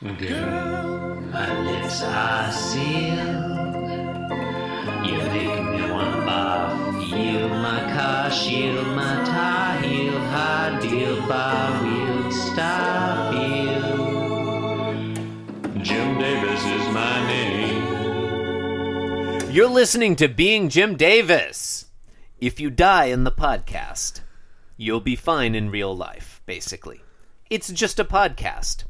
Girl, my lips are sealed. You make me wanna barf. Yield my car, shield my tie, heel, high deal, bar wheel, stop you. Jim Davis is my name. You're listening to Being Jim Davis. If you die in the podcast, you'll be fine in real life, basically. It's just a podcast.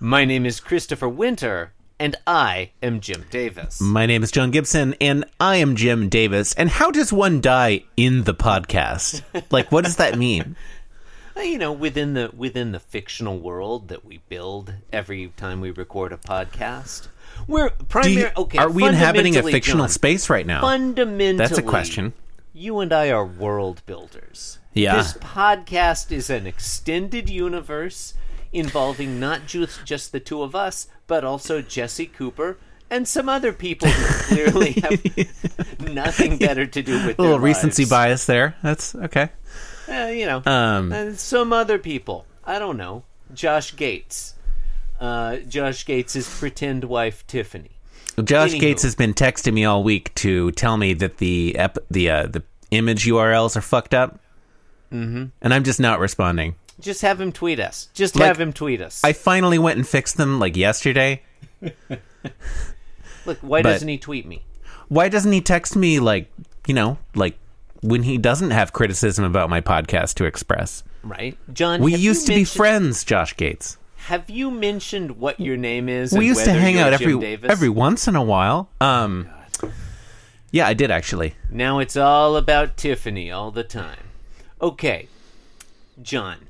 My name is Christopher Winter, and I am Jim Davis. My name is John Gibson, and I am Jim Davis. And how does one die in the podcast? Like, what does that mean? You know, within the within the fictional world that we build every time we record a podcast, we're primary. you- okay, are we inhabiting a fictional John, space right now? Fundamentally, That's a question. You and I are world builders. Yeah. This podcast is an extended universe involving not just just the two of us, but also Jesse Cooper and some other people who clearly have nothing better to do with A little recency bias there. That's okay. Uh, you know, Um, and some other people. I don't know. Josh Gates. Uh, Josh Gates' pretend wife Tiffany. Josh Anywho. Gates has been texting me all week to tell me that the ep- the uh, the image URLs are fucked up, mm-hmm. and I'm just not responding. Just have him tweet us. Just Like, have him tweet us. I finally went and fixed them like yesterday. Look, why but- doesn't he tweet me? Why doesn't he text me like you know like when he doesn't have criticism about my podcast to express? Right, John. We used to be friends, Josh Gates. Have you mentioned what your name is? we used to hang out Jim every Davis? every once in a while. Um, yeah, I did actually. Now it's all about Tiffany all the time. Okay, John.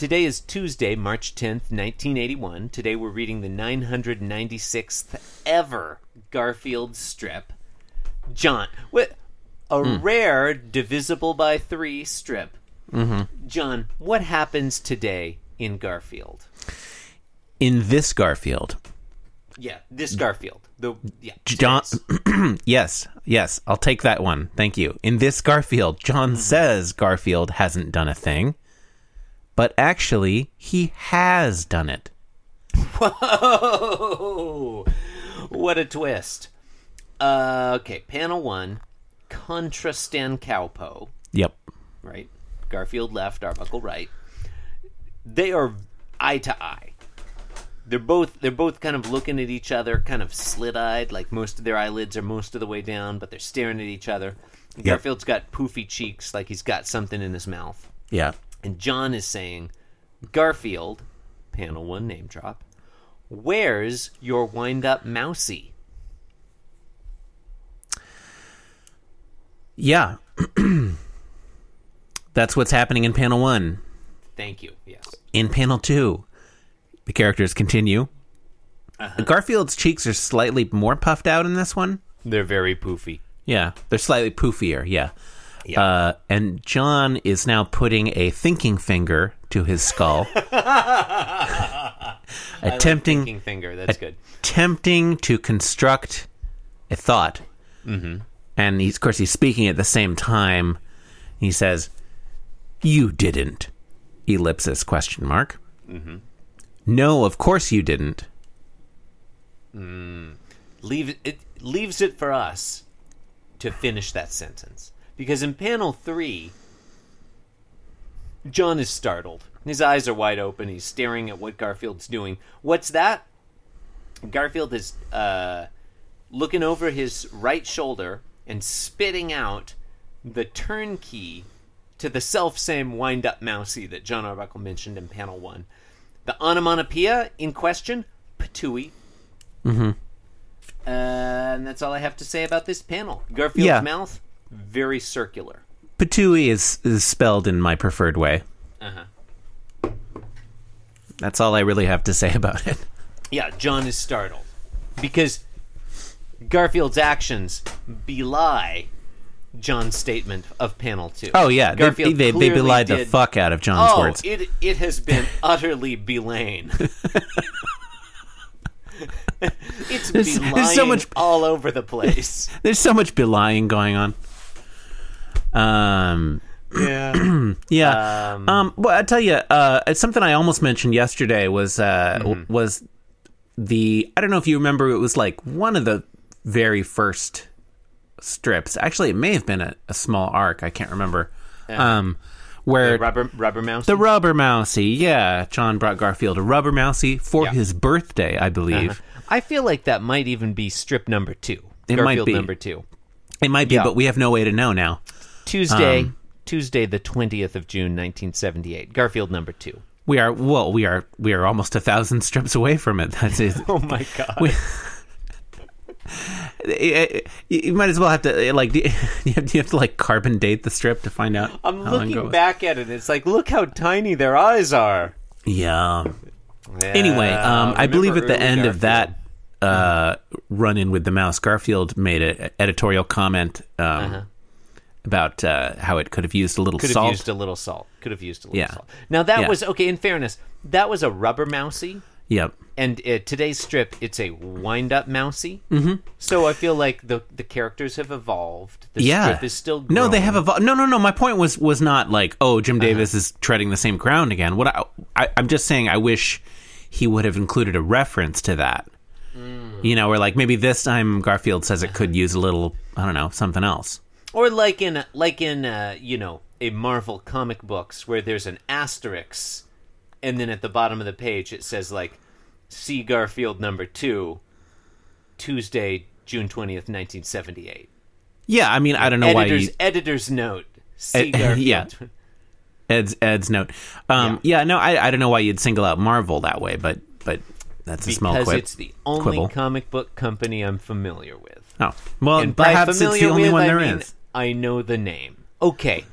Today is Tuesday, March 10th, 1981. Today we're reading the 996th ever Garfield strip. John, what a Hmm. rare divisible by 3 strip. Mm-hmm. John, what happens today in Garfield? In this Garfield, Yeah, this Garfield. The yeah, John. yes, yes, I'll take that one. Thank you. In this Garfield, John says Garfield hasn't done a thing, but actually he has done it. Whoa! What a twist. Uh, okay, panel one. Contra Stan Cowpo, Yep. right? Garfield left, Arbuckle right. They are eye to eye. They're both they're both kind of looking at each other, kind of slit eyed, like most of their eyelids are most of the way down, but they're staring at each other. Garfield's got poofy cheeks, like he's got something in his mouth. Yeah. And John is saying, Garfield, panel one name drop, where's your wind up mousy? Yeah. That's what's happening in panel one. Thank you. Yes. In panel two, the characters continue. Uh-huh. Garfield's cheeks are slightly more puffed out in this one. They're very poofy. Yeah, they're slightly poofier. Yeah. Yeah. Uh, and John is now putting a thinking finger to his skull, attempting Thinking finger. That's good. attempting to construct a thought. Mm-hmm. And he's, of course, he's speaking at the same time. He says, "You didn't." Ellipsis question mark. Mm-hmm. No, of course you didn't. Leave it leaves it for us to finish that sentence because in panel three, John is startled. His eyes are wide open. He's staring at what Garfield's doing. What's that? Garfield is uh, looking over his right shoulder and spitting out the turnkey to the self same wind up mousy that John Arbuckle mentioned in panel one. The onomatopoeia in question, patooey. Uh, and that's all I have to say about this panel. Garfield's Yeah. mouth, very circular. Patooey is, is spelled in my preferred way. Uh-huh. That's all I really have to say about it. Yeah, John is startled because Garfield's actions belie John's statement of panel two. Oh yeah, they, Garfield they, they clearly belied the fuck out of John's Oh, words. it it has been utterly belain. it's There's- belying there's so much- all over the place. There's so much belying going on. Um, Yeah. yeah. Um, well, I tell you, uh, it's something I almost mentioned yesterday was uh, Mm-hmm. w- was the I don't know if you remember it was like one of the very first strips. Actually, it may have been a, a small arc. I can't remember. Um, where Rubber Rubber Mouse. the rubber mousey, yeah, John brought Garfield a rubber mousey for Yeah. his birthday, I believe. I feel like that might even be strip number two. It might be. number two. It might be, Yeah. but we have no way to know now. Tuesday, Um, Tuesday, the twentieth of June, nineteen seventy-eight. Garfield number two. We are well, we are we are almost a thousand strips away from it. That's it. Oh my god! We- you you might as well have to like you have, do you have to like carbon date the strip to find out I'm looking back at it. It's like, look how tiny their eyes are. yeah anyway um i believe at the end of that uh run in with the mouse garfield made an editorial comment um about uh how it could have used a little Uh-huh. Could have salt used a little salt. Could have used a little Yeah. salt. Now that Yeah. was okay. In fairness, that was a rubber mousey, yep and uh, today's strip it's a wind-up mousey. Mm-hmm. So I feel like the the characters have evolved. The yeah strip is still no they have evolved no no no my point was was not like oh jim Uh-huh. davis is treading the same ground again what I, I i'm just saying i wish he would have included a reference to that Mm. you know where like maybe this time garfield says it could use a little i don't know something else or like in like in uh, you know a Marvel comic books where there's an asterisk, and then at the bottom of the page it says like, "See Garfield number two, Tuesday, June twentieth, nineteen seventy-eight." yeah i mean i don't know why Editor's you editor's note. See Eh, Garfield. yeah. ed's ed's note um yeah, no I, I don't know why you'd single out marvel that way but but that's a small because it's the only quibble. comic book company I'm familiar with. oh well and perhaps it's the only with, one I there is. I know the name. Okay,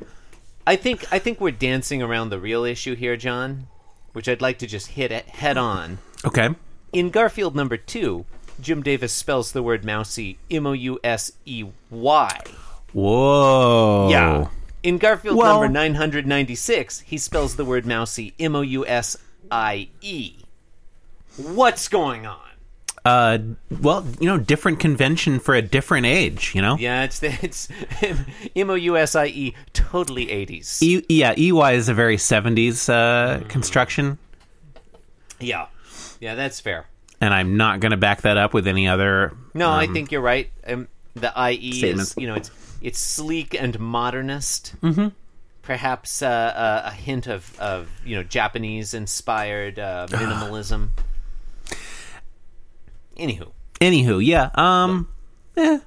I think I think we're dancing around the real issue here, John, which I'd like to just hit it head on. okay In Garfield number two, Jim Davis spells the word mousy M O U S E Y. whoa Yeah. In Garfield Well- number 996, he spells the word mousy M O U S I E. What's going on? Uh well you know different convention for a different age you know Yeah, it's it's M O U S I E, totally 80s. E- yeah ey is a very 70s uh construction Yeah, yeah, that's fair. and i'm not going to back that up with any other No, I um, think you're right. Um, the IE is, you know, it's it's sleek and modernist. Mm-hmm. Perhaps uh, uh, a hint of, of you know Japanese inspired uh, minimalism. Anywho, anywho yeah um eh,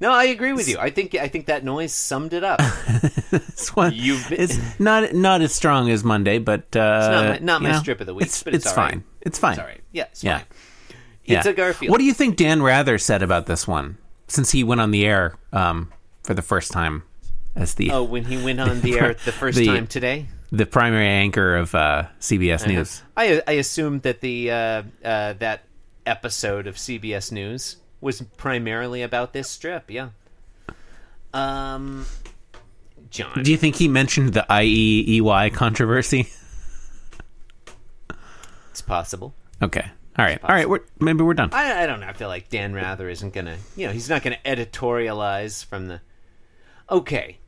no, I agree with you. I think I think that noise summed it up. this one You've been- it's not not as strong as monday but uh not my- not my know, strip of the week, it's, but it's right. fine it's fine It's all right. Yeah, it's Yeah. fine. Yeah. It's a Garfield. what do you think dan rather said about this one since he went on the air um for the first time as the Oh, when he went on the air the first The- time today. the primary anchor of uh cbs news I I assumed that the uh, uh, that episode of CBS News was primarily about this strip. Yeah. Um, John, do you think he mentioned the iey controversy it's possible. okay all right all right we're, maybe we're done I, I don't know. I feel like Dan Rather isn't gonna. You know, he's not gonna editorialize from the. Okay.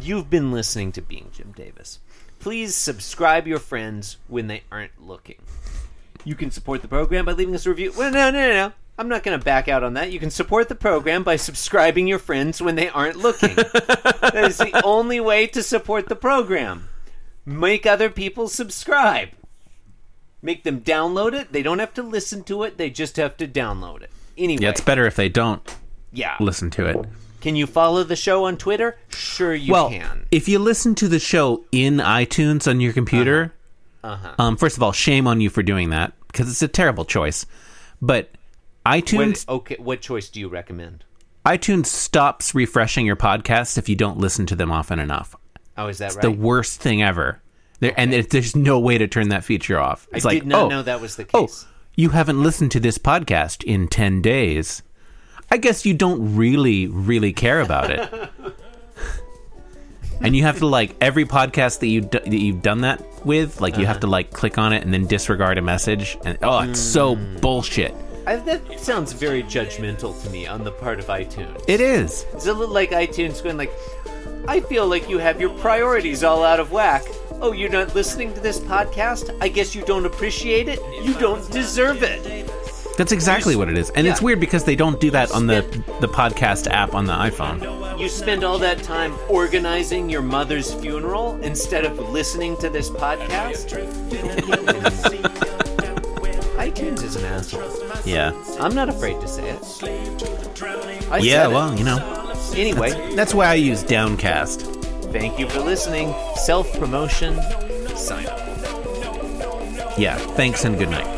You've been listening to Being Jim Davis. Please subscribe your friends when they aren't looking. You can support the program by leaving us a review. Well, no, no, no, no. I'm not going to back out on that. You can support the program by subscribing your friends when they aren't looking. that is the only way to support the program. Make other people subscribe. Make them download it. They don't have to listen to it. They just have to download it. Anyway, yeah it's better if they don't yeah. listen to it Can you follow the show on Twitter? Sure, you well, can. if you listen to the show in iTunes on your computer, Uh-huh. Um, first of all, shame on you for doing that because it's a terrible choice. But iTunes, What, okay, what choice do you recommend? iTunes stops refreshing your podcasts if you don't listen to them often enough. Oh, is that right? The worst thing ever. There, And it, there's no way to turn that feature off. It's I like, did not oh, know that was the case. oh, you haven't listened to this podcast in 10 days. I guess you don't really, really care about it. and you have to like every podcast that you d- that you've done that with, like you have uh-huh. to like click on it and then disregard a message, and oh, it's so hmm. bullshit. I, that sounds very judgmental to me on the part of iTunes. It is. It's a little like iTunes going like, I feel like you have your priorities all out of whack. Oh, you're not listening to this podcast? I guess you don't appreciate it? You don't deserve it. That's exactly what it is. And it's Yeah. weird because they don't do that on the the podcast app on the iPhone. You spend all that time organizing your mother's funeral instead of listening to this podcast? iTunes is an asshole. Yeah. I'm not afraid to say it. I Yeah, said it. well, you know. Anyway, That's why I use Downcast. thank you for listening. Self promotion, sign up. Yeah. Thanks and good night.